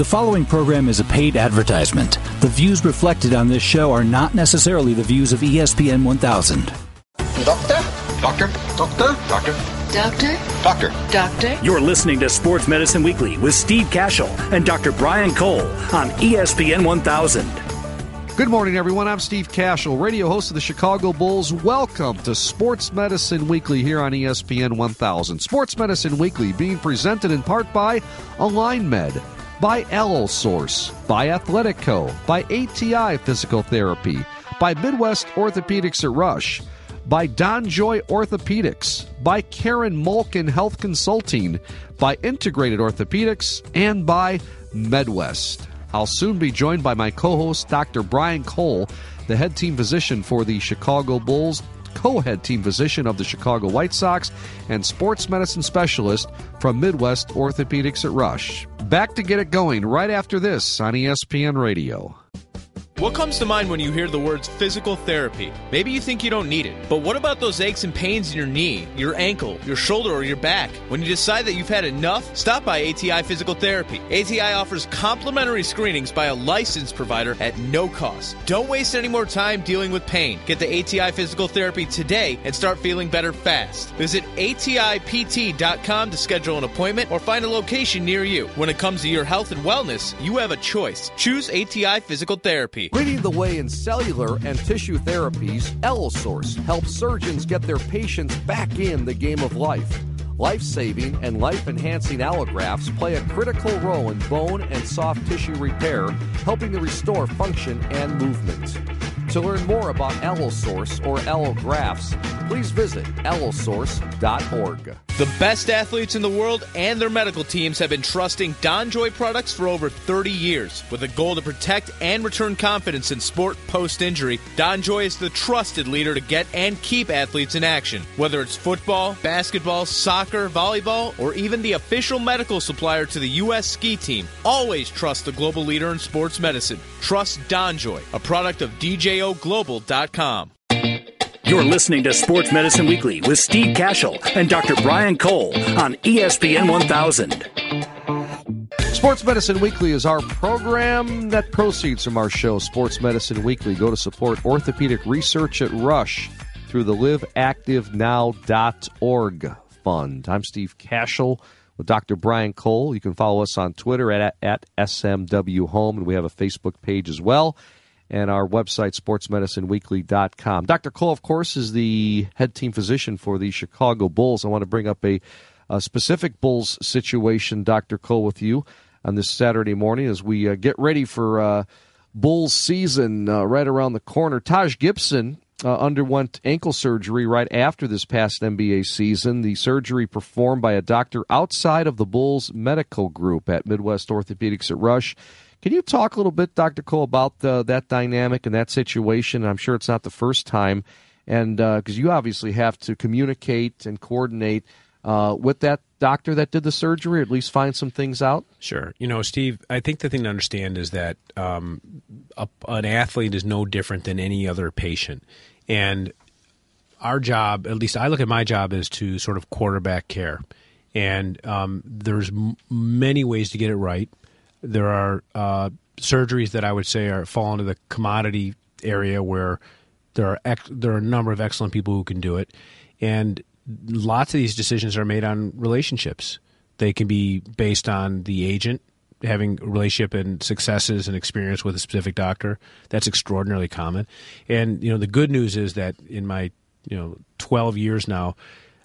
The following program is a paid advertisement. The views reflected on this show are not necessarily the views of ESPN 1000. Doctor? Doctor? Doctor? Doctor? Doctor? Doctor? Doctor? You're listening to Sports Medicine Weekly with Steve Kashul and Dr. Brian Cole on ESPN 1000. Good morning, everyone. I'm Steve Kashul, radio host of the Chicago Bulls. Welcome to Sports Medicine Weekly here on ESPN 1000. Sports Medicine Weekly being presented in part by Align By Allosource, by Athletico, by ATI Physical Therapy, by Midwest Orthopedics at Rush, by DonJoy Orthopedics, by Karen Malkin Health Consulting, by Integrated Orthopedics, and by MedWest. I'll soon be joined by my co host, Dr. Brian Cole, the head team physician for the Chicago Bulls, co head team physician of the Chicago White Sox, and sports medicine specialist from Midwest Orthopedics at Rush. Back to get it going right after this on ESPN Radio. What comes to mind when you hear the words physical therapy? Maybe you think you don't need it, but what about those aches and pains in your knee, your ankle, your shoulder, or your back? When you decide that you've had enough, stop by ATI Physical Therapy. ATI offers complimentary screenings by a licensed provider at no cost. Don't waste any more time dealing with pain. Get to ATI Physical Therapy today and start feeling better fast. Visit ATIPT.com to schedule an appointment or find a location near you. When it comes to your health and wellness, you have a choice. Choose ATI Physical Therapy. Leading the way in cellular and tissue therapies, Allosource helps surgeons get their patients back in the game of life. Life saving and life enhancing allografts play a critical role in bone and soft tissue repair, helping to restore function and movement. To learn more about Allosource or allografts, please visit allosource.org. The best athletes in the world and their medical teams have been trusting DonJoy products for over 30 years. With a goal to protect and return confidence in sport post injury, DonJoy is the trusted leader to get and keep athletes in action. Whether it's football, basketball, soccer, volleyball, or even the official medical supplier to the U.S. ski team, always trust the global leader in sports medicine. Trust DonJoy, a product of DJOGlobal.com. You're listening to Sports Medicine Weekly with Steve Kashul and Dr. Brian Cole on ESPN 1000. Sports Medicine Weekly is our program that proceeds from our show, Sports Medicine Weekly. Go to support orthopedic research at Rush through the liveactivenow.org fund. I'm Steve Kashul with Dr. Brian Cole. You can follow us on Twitter at, at SMW Home, and we have a Facebook page as well, and our website, sportsmedicineweekly.com. Dr. Cole, of course, is the head team physician for the Chicago Bulls. I want to bring up a, a specific Bulls situation, Dr. Cole, with you on this Saturday morning as we uh, get ready for uh, Bulls season uh, right around the corner. Taj Gibson uh, underwent ankle surgery right after this past NBA season. The surgery performed by a doctor outside of the Bulls medical group at Midwest Orthopedics at Rush. Can you talk a little bit, Dr. Cole, about uh, that dynamic and that situation? I'm sure it's not the first time, and because you obviously have to communicate and coordinate uh, with that doctor that did the surgery, or at least find some things out. Sure. You know, Steve, I think the thing to understand is that um, a, an athlete is no different than any other patient. And our job, at least I look at my job, is to sort of quarterback care. And um, there's m- many ways to get it right. There are uh, surgeries that I would say are fall into the commodity area where there are ex- there are a number of excellent people who can do it, and lots of these decisions are made on relationships. They can be based on the agent having relationship and successes and experience with a specific doctor. That's extraordinarily common. And you know, the good news is that in my you know 12 years now,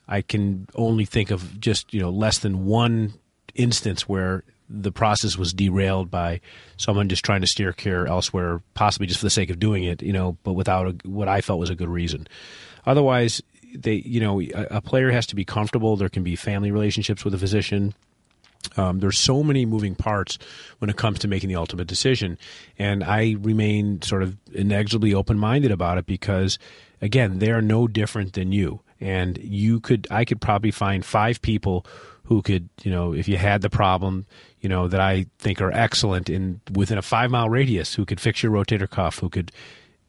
I can only think of just you know less than one instance where the process was derailed by someone just trying to steer care elsewhere, possibly just for the sake of doing it, you know, but without a, what I felt was a good reason. Otherwise, they, you know, a, a player has to be comfortable. There can be family relationships with a physician. Um, there's so many moving parts when it comes to making the ultimate decision, and I remain sort of inexorably open-minded about it because, again, they are no different than you. And you could, I could probably find five people who could, you know, if you had the problem, you know, that I think are excellent in within a five mile radius, who could fix your rotator cuff, who could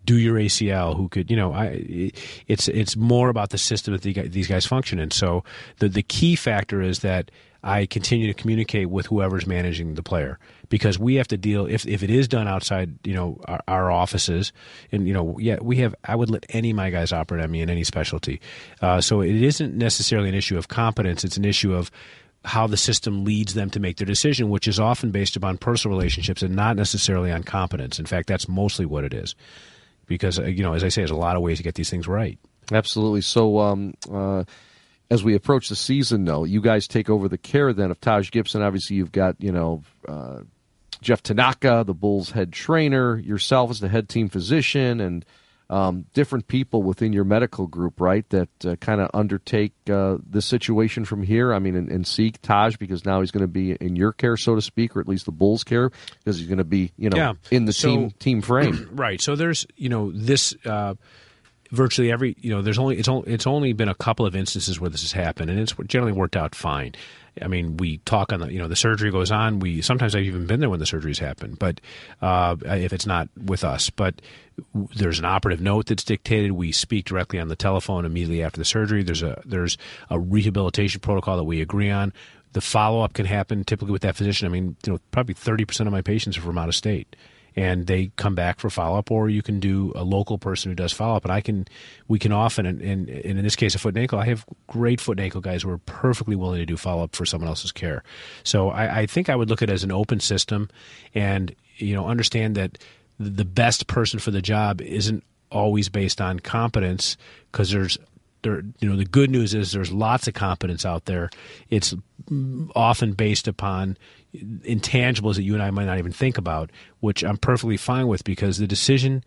do your ACL, who could, you know, I, it's it's more about the system that the, these guys function in. So the the key factor is that I continue to communicate with whoever's managing the player because we have to deal if if it is done outside you know our, our offices and you know yeah we have I would let any of my guys operate on me in any specialty, uh, so it isn't necessarily an issue of competence. It's an issue of how the system leads them to make their decision, which is often based upon personal relationships and not necessarily on competence. In fact, that's mostly what it is. Because, uh, you know, as I say, there's a lot of ways to get these things right. Absolutely. So, um, uh, as we approach the season, though, you guys take over the care then of Taj Gibson. Obviously, you've got, you know, uh, Jeff Tanaka, the Bulls head trainer, yourself as the head team physician, and um, different people within your medical group, right, that uh, kind of undertake uh, the situation from here. I mean, and, and seek Taj because now he's going to be in your care, so to speak, or at least the Bulls' care because he's going to be, you know, yeah. in the so, team team frame. right. So there's, you know, this. Uh, virtually every you know there's only it's only it's only been a couple of instances where this has happened and it's generally worked out fine I mean, we talk on the, you know, the surgery goes on. We sometimes I've even been there when the surgeries happen, but uh, if it's not with us, but there's an operative note that's dictated. We speak directly on the telephone immediately after the surgery. There's a there's a rehabilitation protocol that we agree on. The follow up can happen typically with that physician. I mean, you know, probably 30% of my patients are from out of state and they come back for follow up, or you can do a local person who does follow up. And I can, we can often, and, and, and in this case, a foot and ankle, I have great foot and ankle guys who are perfectly willing to do follow up for someone else's care. So I, I think I would look at it as an open system, and you know, understand that the best person for the job isn't always based on competence because there's there, you know, the good news is there's lots of competence out there. It's often based upon intangibles that you and I might not even think about, which I'm perfectly fine with because the decision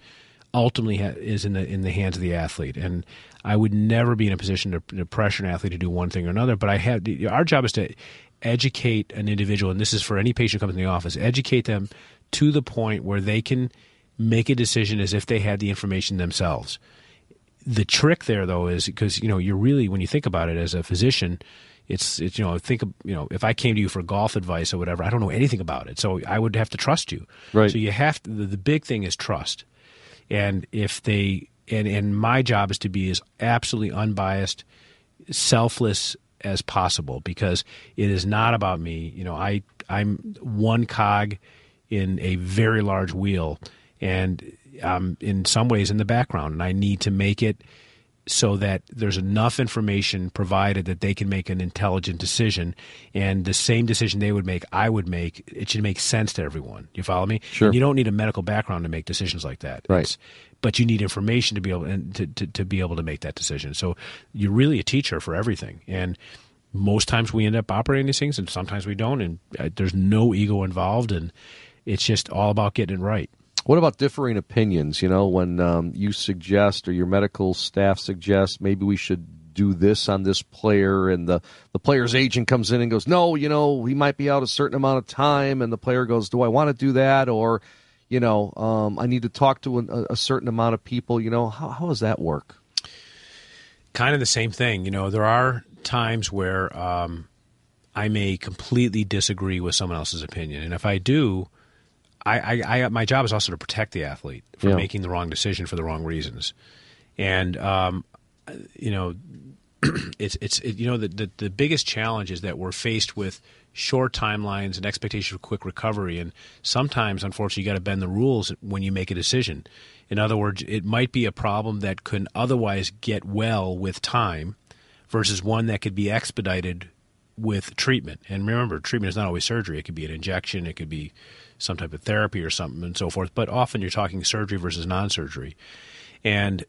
ultimately is in the in the hands of the athlete. And I would never be in a position to, to pressure an athlete to do one thing or another. But I have our job is to educate an individual, and this is for any patient coming to the office, educate them to the point where they can make a decision as if they had the information themselves. The trick there, though, is because you know you're really when you think about it as a physician it's it's you know think you know if I came to you for golf advice or whatever, I don't know anything about it, so I would have to trust you. Right. So you have to, the, the big thing is trust, and if they and and my job is to be as absolutely unbiased, selfless as possible because it is not about me. You know, I I'm one cog in a very large wheel, and I'm in some ways in the background, and I need to make it so that there's enough information provided that they can make an intelligent decision. And the same decision they would make i would make it should make sense to everyone. You follow me? Sure. and you don't need a medical background to make decisions like that. Right. It's, but you need information to be able to, to, to be able to make that decision. So you're really a teacher for everything. And most times we end up operating these things and sometimes we don't. And uh, there's no ego involved and it's just all about getting it right what about differing opinions? You know, when um, you suggest or your medical staff suggests maybe we should do this on this player, and the, the player's agent comes in and goes, no, you know, he might be out a certain amount of time, and the player goes, do I want to do that? Or, you know, um, I need to talk to a, a certain amount of people. You know, how, how does that work? Kind of the same thing. You know, there are times where um, I may completely disagree with someone else's opinion, and if I do, I, I, I, my job is also to protect the athlete from Yeah. making the wrong decision for the wrong reasons, and um, you know, it's it's it, you know the, the the biggest challenge is that we're faced with short timelines and expectation for quick recovery, and sometimes, unfortunately, you got to bend the rules when you make a decision. In other words, it might be a problem that could otherwise get well with time, versus one that could be expedited with treatment. And remember, treatment is not always surgery. It could be an injection, it could be some type of therapy or something and so forth. But often you're talking surgery versus non surgery. And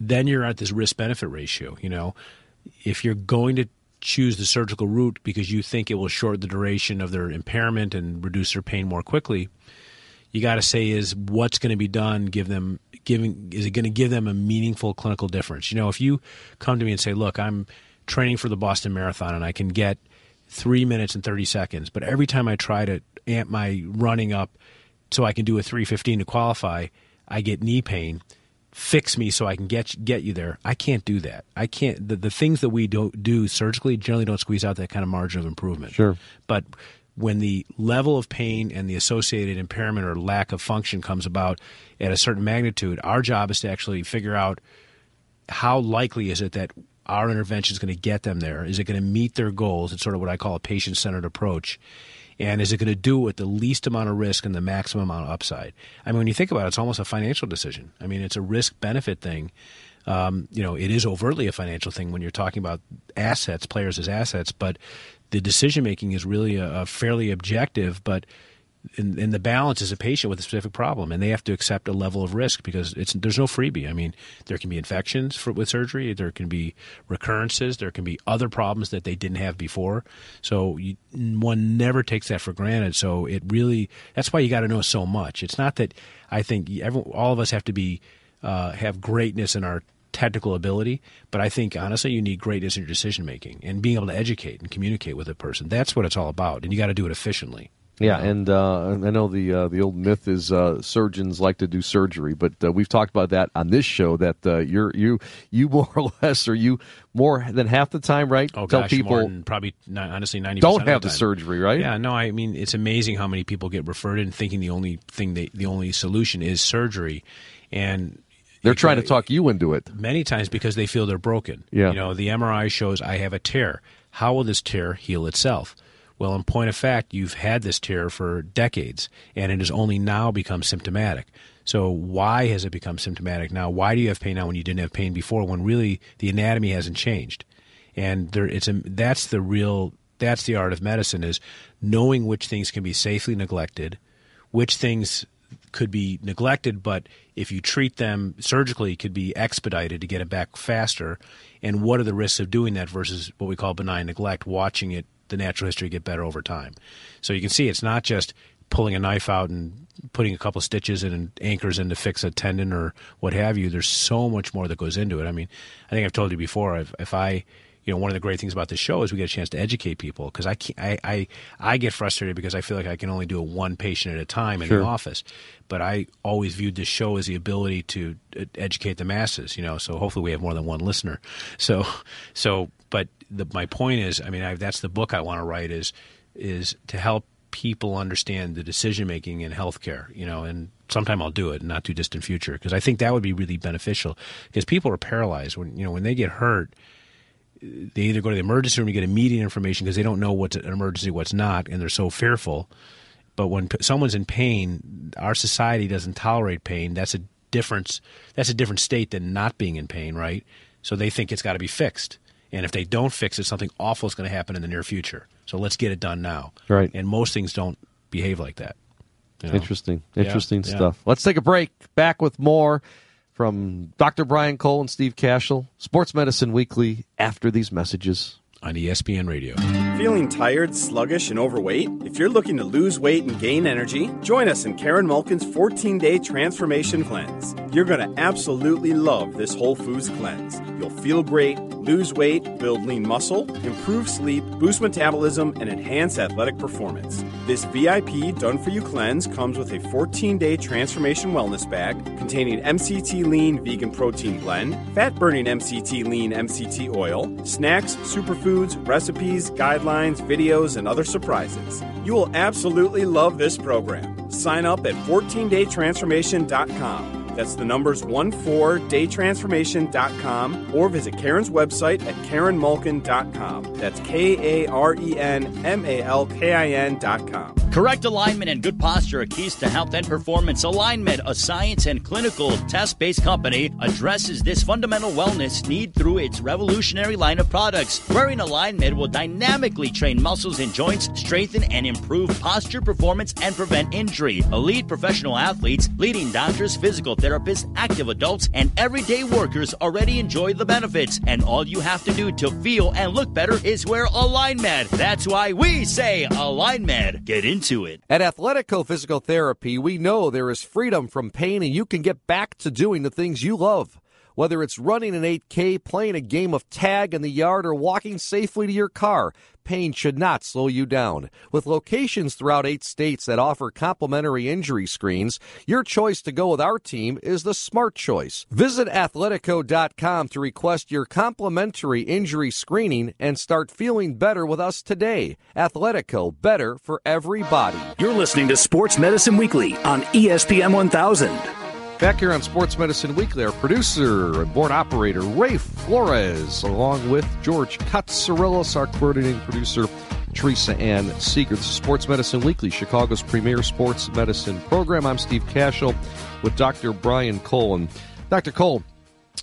then you're at this risk benefit ratio. You know, if you're going to choose the surgical route because you think it will shorten the duration of their impairment and reduce their pain more quickly, you got to say is what's going to be done give them giving is it going to give them a meaningful clinical difference you know if you come to me and say look i'm training for the boston marathon and i can get three minutes and 30 seconds but every time i try to amp my running up so i can do a 315 to qualify i get knee pain. Fix me so i can get get you there. I can't do that. I can't the, the things that we don't do surgically generally don't squeeze out that kind of margin of improvement. Sure. but when the level of pain and the associated impairment or lack of function comes about at a certain magnitude, our job is to actually figure out how likely is it that our intervention is going to get them there? Is it going to meet their goals? It's sort of what I call a patient centered approach. And is it going to do it with the least amount of risk and the maximum amount of upside? I mean, when you think about it, it's almost a financial decision. I mean, it's a risk benefit thing. Um, you know, it is overtly a financial thing when you're talking about assets, players as assets, but the decision making is really a, a fairly objective, but in, in, the balance is a patient with a specific problem, and they have to accept a level of risk because it's there's no freebie. I mean, there can be infections for, with surgery, there can be recurrences, there can be other problems that they didn't have before. So you, one never takes that for granted. So it really that's why you got to know so much. It's not that I think everyone, all of us have to be uh, have greatness in our technical ability, but I think honestly you need greatness in your decision making and being able to educate and communicate with a person. That's what it's all about, and you got to do it efficiently. Yeah, and uh, I know the uh, the old myth is uh, surgeons like to do surgery, but uh, we've talked about that on this show. That uh, you're you you more or less, or you more than half the time, right? Oh, Tell gosh, people probably honestly ninety don't have the, the, surgery, right? Yeah, no, I mean it's amazing how many people get referred in thinking the only thing they, the only solution is surgery, and they're trying to talk you into it many times because they feel they're broken. Yeah. You know, the MRI shows I have a tear. How will this tear heal itself? Well, in point of fact, you've had this tear for decades, and it has only now become symptomatic. So, why has it become symptomatic now? Why do you have pain now when you didn't have pain before? When really the anatomy hasn't changed, and there, it's a, that's the real that's the art of medicine is knowing which things can be safely neglected, which things could be neglected, but if you treat them surgically, could be expedited to get it back faster. And what are the risks of doing that versus what we call benign neglect, watching it, the natural history get better over time. So you can see it's not just pulling a knife out and putting a couple stitches and anchors in to fix a tendon or what have you. There's so much more that goes into it. I mean, I think I've told you before. If, if I you know, one of the great things about this show is we get a chance to educate people because I, I, I, I get frustrated because I feel like I can only do a one patient at a time in sure. the office. But I always viewed this show as the ability to uh, educate the masses, you know, so hopefully we have more than one listener. So, so, but the, my point is, I mean, I, that's the book I want to write is, is to help people understand the decision making in healthcare, you know, and sometime I'll do it in not too distant future because I think that would be really beneficial because people are paralyzed when, you know, when they get hurt, they either go to the emergency room to get immediate information because they don't know what's an emergency, what's not, and they're so fearful. But when p- someone's in pain, our society doesn't tolerate pain. That's a difference. That's a different state than not being in pain, right? So they think it's got to be fixed, and if they don't fix it, something awful is going to happen in the near future. So let's get it done now. Right. And most things don't behave like that. you know? Interesting, interesting Yeah, yeah. stuff. Let's take a break. Back with more from Dr. Brian Cole and Steve Kashul, Sports Medicine Weekly. After these messages. On ESPN Radio. Feeling tired, sluggish, and overweight? If you're looking to lose weight and gain energy, join us in Karen Malkin's 14 day transformation cleanse. You're going to absolutely love this Whole Foods cleanse. You'll feel great, lose weight, build lean muscle, improve sleep, boost metabolism, and enhance athletic performance. This VIP done for you cleanse comes with a 14 day transformation wellness bag containing MCT lean vegan protein blend, fat burning MCT lean MCT oil, snacks, superfoods, recipes, guidelines, videos, and other surprises. You will absolutely love this program. Sign up at 14daytransformation.com. That's the numbers 14daytransformation.com or visit Karen's website at karenmalkin.com. That's K A R E N M A L K I N.com. Correct alignment and good posture are keys to health and performance. AlignMed, a science and clinical test based company, addresses this fundamental wellness need through its revolutionary line of products. Wearing AlignMed will dynamically train muscles and joints, strengthen and improve posture performance, and prevent injury. Elite professional athletes, leading doctors, physical therapists, active adults, and everyday workers already enjoy the benefits. And all you have to do to feel and look better is wear AlignMed. That's why we say AlignMed. Get into it. At Athletico Physical Therapy, we know there is freedom from pain and you can get back to doing the things you love. Whether it's running an 8K, playing a game of tag in the yard, or walking safely to your car, pain should not slow you down. With locations throughout eight states that offer complimentary injury screens, your choice to go with our team is the smart choice. Visit athletico.com to request your complimentary injury screening and start feeling better with us today. Athletico, better for everybody. You're listening to Sports Medicine Weekly on ESPN 1000. Back here on Sports Medicine Weekly, our producer and board operator, Ray Flores, along with George Katsarillis, our coordinating producer, Teresa Ann Seeger. This is Sports Medicine Weekly, Chicago's premier sports medicine program. I'm Steve Kashul with Dr. Brian Cole. And Dr. Cole,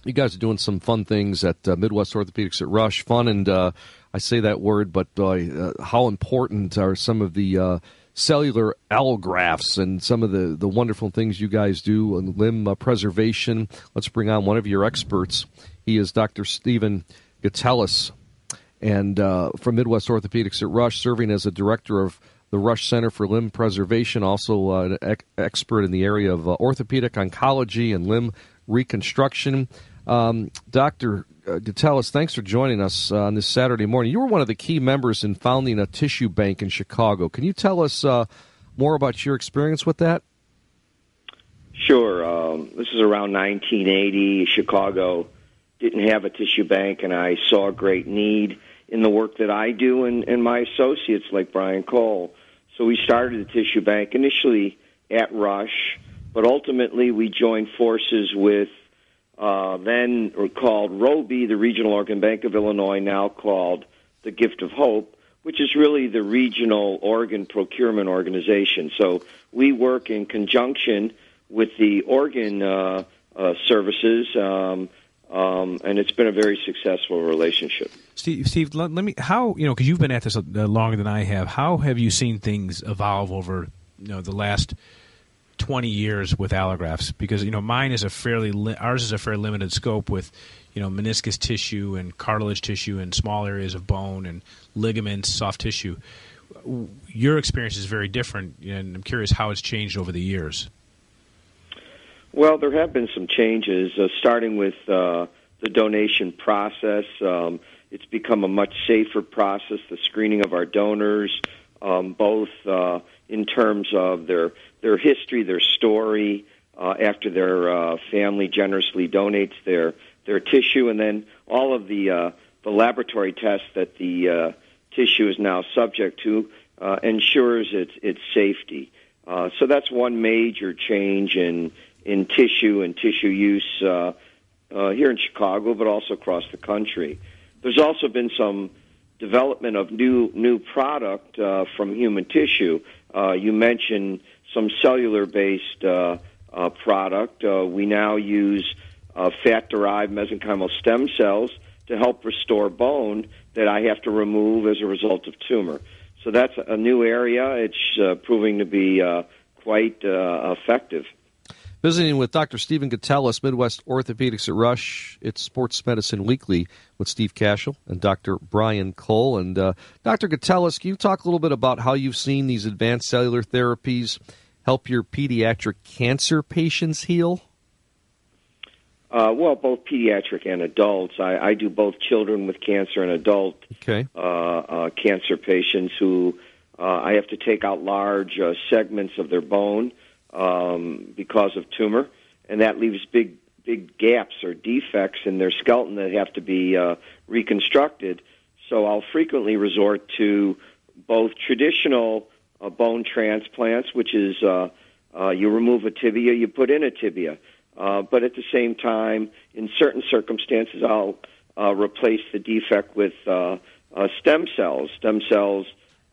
you guys are doing some fun things at uh, Midwest Orthopedics at Rush. Fun, and uh, I say that word, but uh, how important are some of the cellular allografts and some of the, the wonderful things you guys do on limb uh, preservation. Let's bring on one of your experts. He is Dr. Steven Gitelis, and uh, from Midwest Orthopedics at Rush, serving as a director of the Rush Center for Limb Preservation, also uh, an ec- expert in the area of uh, orthopedic oncology and limb reconstruction. Um, Dr Gitelis, thanks for joining us uh, on this Saturday morning. You were one of the key members in founding a tissue bank in Chicago. Can you tell us uh, more about your experience with that? Sure. Um, this is around 1980. Chicago didn't have a tissue bank, and I saw great need in the work that I do and, and my associates like Brian Cole. So we started the tissue bank initially at Rush, but ultimately we joined forces with uh, then called ROBI, the Regional Organ Bank of Illinois, now called the Gift of Hope, which is really the regional organ procurement organization. So we work in conjunction with the organ uh, uh, services, um, um, and it's been a very successful relationship. Steve, Steve, let, let me how you know because you've been at this uh, longer than I have. How have you seen things evolve over you know the last 20 years with allografts because you know mine is a fairly li- ours is a fairly limited scope with you know meniscus tissue and cartilage tissue and small areas of bone and ligaments soft tissue. Your experience is very different and i'm curious how it's changed over the years. Well there have been some changes uh, starting with uh, the donation process. Um, it's become a much safer process the screening of our donors um, both uh, in terms of their their history, their story, uh, after their uh, family generously donates their their tissue, and then all of the uh, the laboratory tests that the uh, tissue is now subject to uh, ensures its its safety. Uh, so that's one major change in in tissue and tissue use here in Chicago, but also across the country. There's also been some development of new new product from human tissue. Uh, you mentioned some cellular based uh, uh, product. Uh, we now use uh, fat derived mesenchymal stem cells to help restore bone that I have to remove as a result of tumor. So that's a new area. It's uh, proving to be uh, quite uh, effective. Visiting with Dr. Steven Gitelis, Midwest Orthopedics at Rush. It's Sports Medicine Weekly with Steve Kashul and Dr. Brian Cole. And uh, Dr. Gitelis, can you talk a little bit about how you've seen these advanced cellular therapies help your pediatric cancer patients heal? Uh, well, both pediatric and adults. I, I do both children with cancer and adult okay. uh, uh, cancer patients who uh, I have to take out large uh, segments of their bone um, because of tumor, and that leaves big big gaps or defects in their skeleton that have to be uh, reconstructed. So I'll frequently resort to both traditional uh, bone transplants, which is uh, uh, you remove a tibia, you put in a tibia. Uh, but at the same time, in certain circumstances, I'll uh, replace the defect with uh, uh, stem cells. Stem cells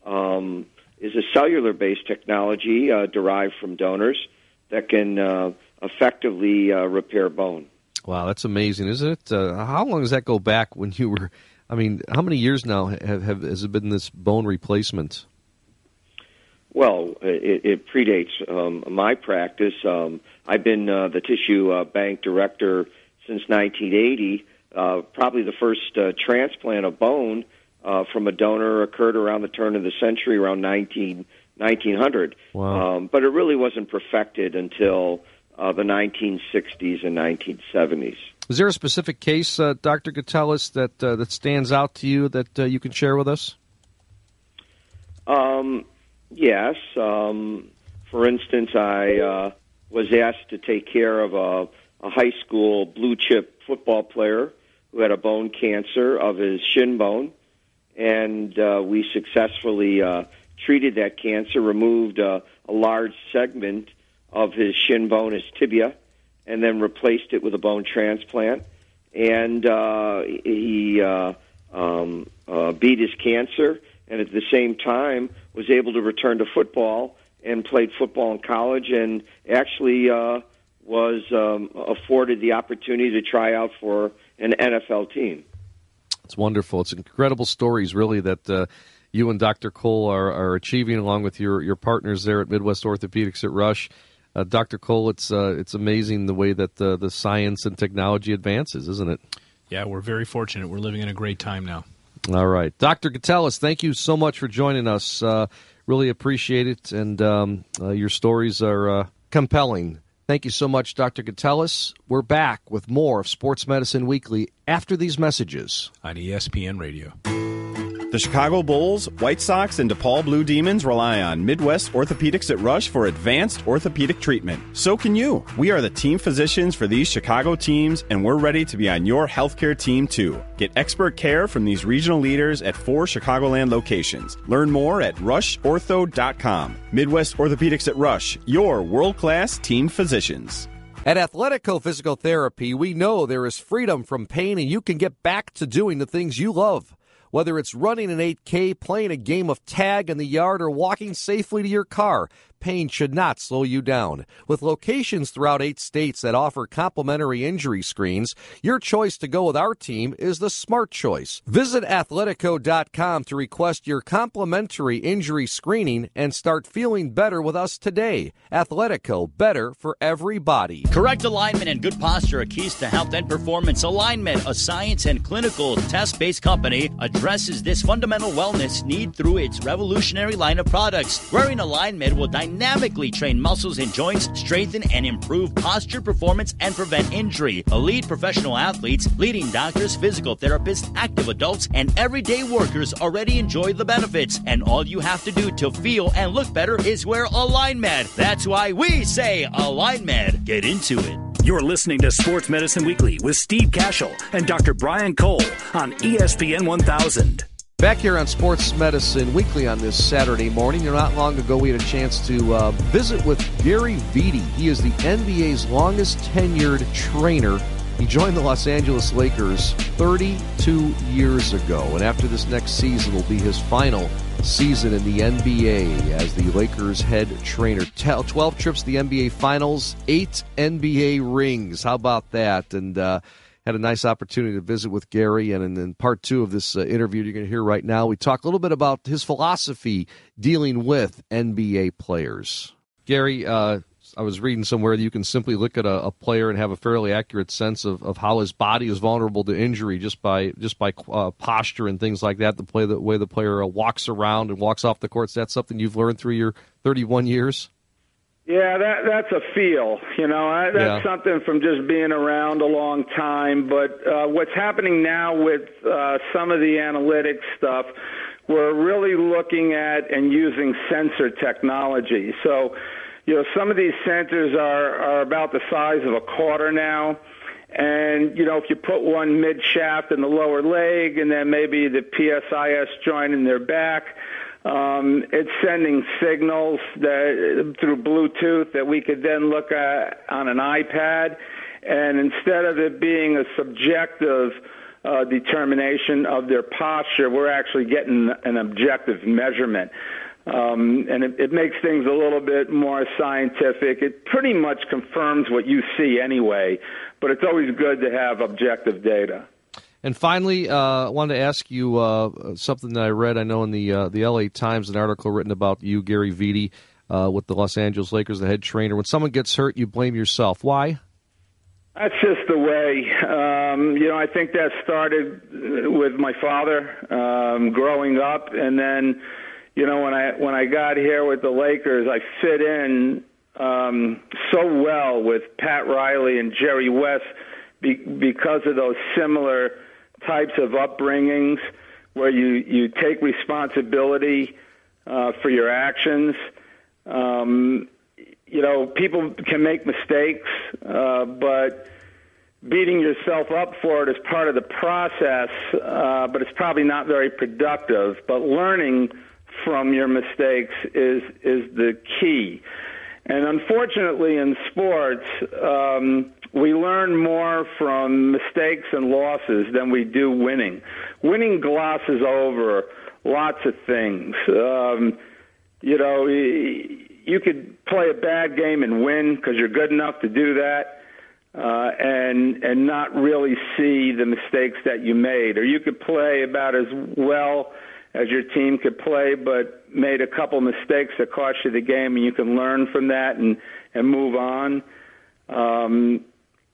um, is a cellular based technology uh, derived from donors that can uh, effectively uh, repair bone. Wow, that's amazing, isn't it? Uh, how long does that go back when you were? I mean, how many years now have, have has it been this bone replacement? Well, it, it predates um, my practice. Um, I've been uh, the tissue uh, bank director since 1980. Uh, probably the first uh, transplant of bone uh, from a donor occurred around the turn of the century, around 19, 1900. Wow. Um, but it really wasn't perfected until uh, the 1960s and 1970s. Is there a specific case, uh, Dr. Gitelis, that uh, that stands out to you that uh, you can share with us? Um, yes. Um, for instance, I uh, was asked to take care of a, a high school blue chip football player who had a bone cancer of his shin bone, and uh, we successfully uh, treated that cancer, removed uh, a large segment of his shin bone, his tibia, and then replaced it with a bone transplant. And uh, he uh, um, uh, beat his cancer, and at the same time was able to return to football and played football in college, and actually uh, was um, afforded the opportunity to try out for an NFL team. It's wonderful. It's incredible stories, really, that uh, you and Dr. Cole are, are achieving along with your, your partners there at Midwest Orthopedics at Rush. Uh, Dr. Cole, it's uh, it's amazing the way that the, the science and technology advances, isn't it? Yeah, we're very fortunate. We're living in a great time now. All right. Dr. Gitelis, thank you so much for joining us. Uh, really appreciate it, and um, uh, your stories are uh, compelling. Thank you so much, Dr. Gitelis. We're back with more of Sports Medicine Weekly after these messages on ESPN Radio. The Chicago Bulls, White Sox, and DePaul Blue Demons rely on Midwest Orthopedics at Rush for advanced orthopedic treatment. So can you. We are the team physicians for these Chicago teams, and we're ready to be on your healthcare team too. Get expert care from these regional leaders at four Chicagoland locations. Learn more at rushortho.com. Midwest Orthopedics at Rush, your world class team physicians. At Athletico Physical Therapy, we know there is freedom from pain and you can get back to doing the things you love. Whether it's running an 8K, playing a game of tag in the yard, or walking safely to your car, pain should not slow you down. With locations throughout eight states that offer complimentary injury screens, your choice to go with our team is the smart choice. Visit athletico.com to request your complimentary injury screening and start feeling better with us today. Athletico, better for everybody. Correct alignment and good posture are keys to health and performance. AlignMed, a science and clinical test based company, addresses this fundamental wellness need through its revolutionary line of products. Wearing AlignMed will dynamically dynamically train muscles and joints, strengthen and improve posture performance, and prevent injury. Elite professional athletes, leading doctors, physical therapists, active adults, and everyday workers already enjoy the benefits. And all you have to do to feel and look better is wear AlignMed. That's why we say AlignMed. Get into it. You're listening to Sports Medicine Weekly with Steve Kashul and Dr. Brian Cole on ESPN 1000. Back here on Sports Medicine Weekly on this Saturday morning. Not long ago, we had a chance to uh, visit with Gary Vitti. He is the NBA's longest tenured trainer. He joined the Los Angeles Lakers 32 years ago, and after this next season will be his final season in the NBA as the Lakers head trainer. 12 trips to the NBA Finals, eight NBA rings. How about that? And uh, had a nice opportunity to visit with Gary. And in, in part two of this uh, interview you're going to hear right now, we talk a little bit about his philosophy dealing with NBA players. Gary, uh, I was reading somewhere that you can simply look at a, a, player and have a fairly accurate sense of, of how his body is vulnerable to injury just by just by uh, posture and things like that. The play the way the player uh, walks around and walks off the court. Is that something you've learned through your 31 years? Yeah, that that's a feel. You know, that's yeah. something from just being around a long time. But uh, what's happening now with uh, some of the analytics stuff, we're really looking at and using sensor technology. So, you know, some of these sensors are are about the size of a quarter now. And you know, if you put one mid shaft in the lower leg, and then maybe the PSIS joint in their back, um, it's sending signals that, through Bluetooth that we could then look at on an iPad. And instead of it being a subjective uh, determination of their posture, we're actually getting an objective measurement. Um, and it, it makes things a little bit more scientific. It pretty much confirms what you see anyway, but it's always good to have objective data. And finally, uh, I wanted to ask you uh, something that I read. I know in the uh, the L.A. Times, an article written about you, Gary Vitti, uh, with the Los Angeles Lakers, the head trainer. When someone gets hurt, you blame yourself. Why? That's just the way. Um, you know, I think that started with my father um, growing up, and then, you know, when I when I got here with the Lakers, I fit in um, so well with Pat Riley and Jerry West be, because of those similar types of upbringings where you, you take responsibility uh, for your actions. Um, you know, people can make mistakes, uh, but beating yourself up for it is part of the process, uh, but it's probably not very productive. But learning from your mistakes is is the key. And unfortunately, in sports, um, we learn more from mistakes and losses than we do winning. Winning glosses over lots of things. Um, you know, you could play a bad game and win because you're good enough to do that. Uh, and and not really see the mistakes that you made, or you could play about as well as your team could play, but made a couple mistakes that cost you the game, and you can learn from that and and move on. Um,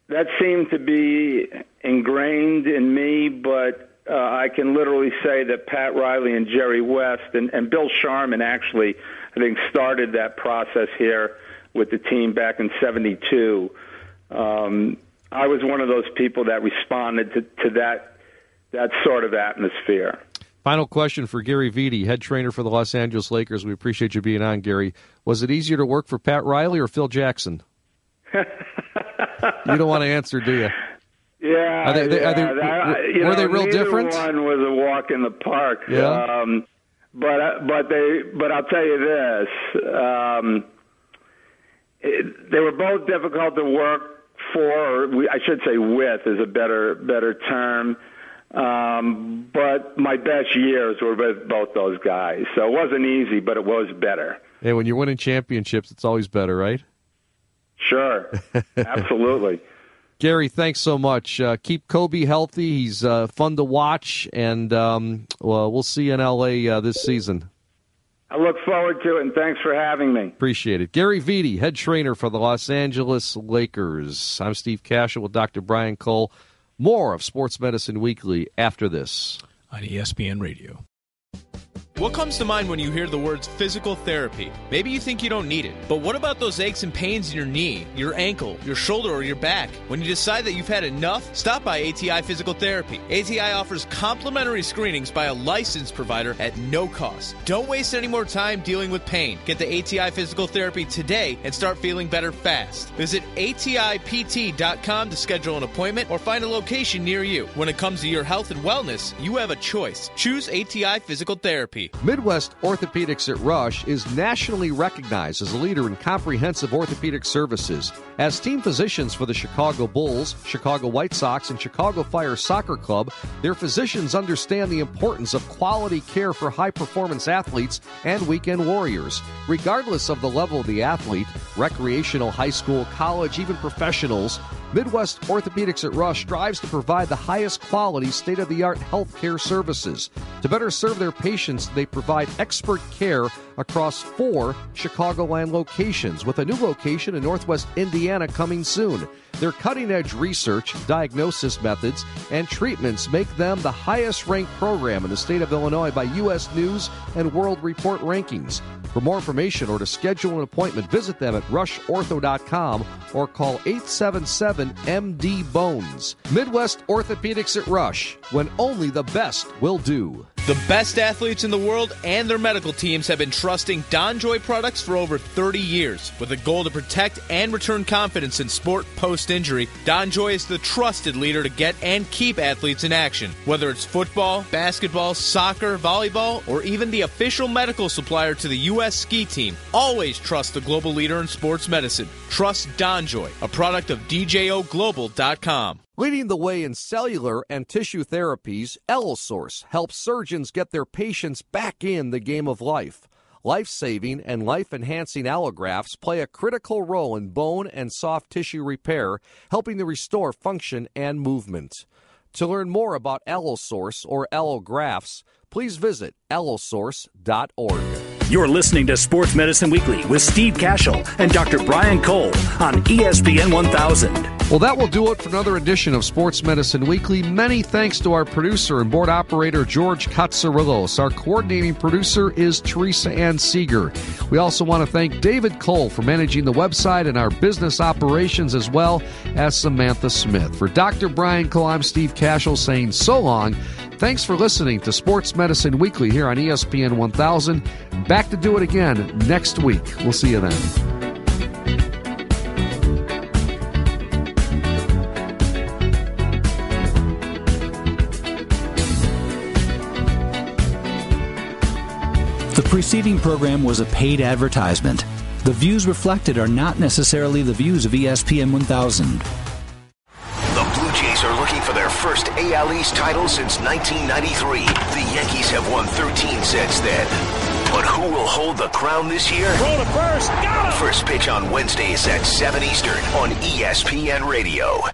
that seemed to be ingrained in me, but uh, I can literally say that Pat Riley and Jerry West and, and Bill Sharman actually, I think, started that process here with the team back in '72. Um, I was one of those people that responded to, to that that sort of atmosphere. Final question for Gary Vitti, head trainer for the Los Angeles Lakers. We appreciate you being on, Gary. Was it easier to work for Pat Riley or Phil Jackson? you don't want to answer, do you? Yeah, are they, they, are they, that, were know, they real different? One was a walk in the park. Yeah. Um, but uh, but they but I'll tell you this: um, it, they were both difficult to work for. Or we, I should say, with is a better better term. Um, but my best years were with both those guys, so it wasn't easy, but it was better. Hey, when you're winning championships, it's always better, right? Sure, absolutely. Gary, thanks so much. Uh, keep Kobe healthy. He's uh, fun to watch, and um, well, we'll see you in LA uh, this season. I look forward to it, and thanks for having me. Appreciate it. Gary Vitti, head trainer for the Los Angeles Lakers. I'm Steve Kashul with Dr. Brian Cole. More of Sports Medicine Weekly after this on ESPN Radio. What comes to mind when you hear the words physical therapy? Maybe you think you don't need it, but what about those aches and pains in your knee, your ankle, your shoulder, or your back? When you decide that you've had enough, stop by ATI Physical Therapy. ATI offers complimentary screenings by a licensed provider at no cost. Don't waste any more time dealing with pain. Get the ATI Physical Therapy today and start feeling better fast. Visit ATIPT.com to schedule an appointment or find a location near you. When it comes to your health and wellness, you have a choice. Choose ATI Physical Therapy. Midwest Orthopedics at Rush is nationally recognized as a leader in comprehensive orthopedic services. As team physicians for the Chicago Bulls, Chicago White Sox, and Chicago Fire Soccer Club, their physicians understand the importance of quality care for high performance athletes and weekend warriors. Regardless of the level of the athlete, recreational, high school, college, even professionals, Midwest Orthopedics at Rush strives to provide the highest quality, state of the art healthcare services. To better serve their patients, they provide expert care across four Chicagoland locations, with a new location in Northwest Indiana coming soon. Their cutting edge research, diagnosis methods, and treatments make them the highest ranked program in the state of Illinois by U.S. News and World Report rankings. For more information or to schedule an appointment, visit them at rushortho.com or call 877 MD Bones. Midwest Orthopedics at Rush, when only the best will do. The best athletes in the world and their medical teams have been trusting DonJoy products for over 30 years. With a goal to protect and return confidence in sport post injury, DonJoy is the trusted leader to get and keep athletes in action. Whether it's football, basketball, soccer, volleyball, or even the official medical supplier to the U.S. ski team, always trust the global leader in sports medicine. Trust DonJoy, a product of DJOGlobal.com. Leading the way in cellular and tissue therapies, Allosource helps surgeons get their patients back in the game of life. Life saving and life enhancing allografts play a critical role in bone and soft tissue repair, helping to restore function and movement. To learn more about Allosource or allografts, please visit allosource.org. You're listening to Sports Medicine Weekly with Steve Kashul and Dr. Brian Cole on ESPN 1000. Well, that will do it for another edition of Sports Medicine Weekly. Many thanks to our producer and board operator, George Katsarillos. Our coordinating producer is Teresa Ann Seeger. We also want to thank David Cole for managing the website and our business operations, as well as Samantha Smith. For Dr. Brian Cole, I'm Steve Kashul saying so long. Thanks for listening to Sports Medicine Weekly here on ESPN 1000. Back to do it again next week. We'll see you then. The preceding program was a paid advertisement. The views reflected are not necessarily the views of ESPN 1000. First AL East title since 1993. The Yankees have won 13 since then. But who will hold the crown this year? Roll to first. Got him. First pitch on Wednesday is at 7 Eastern on ESPN Radio.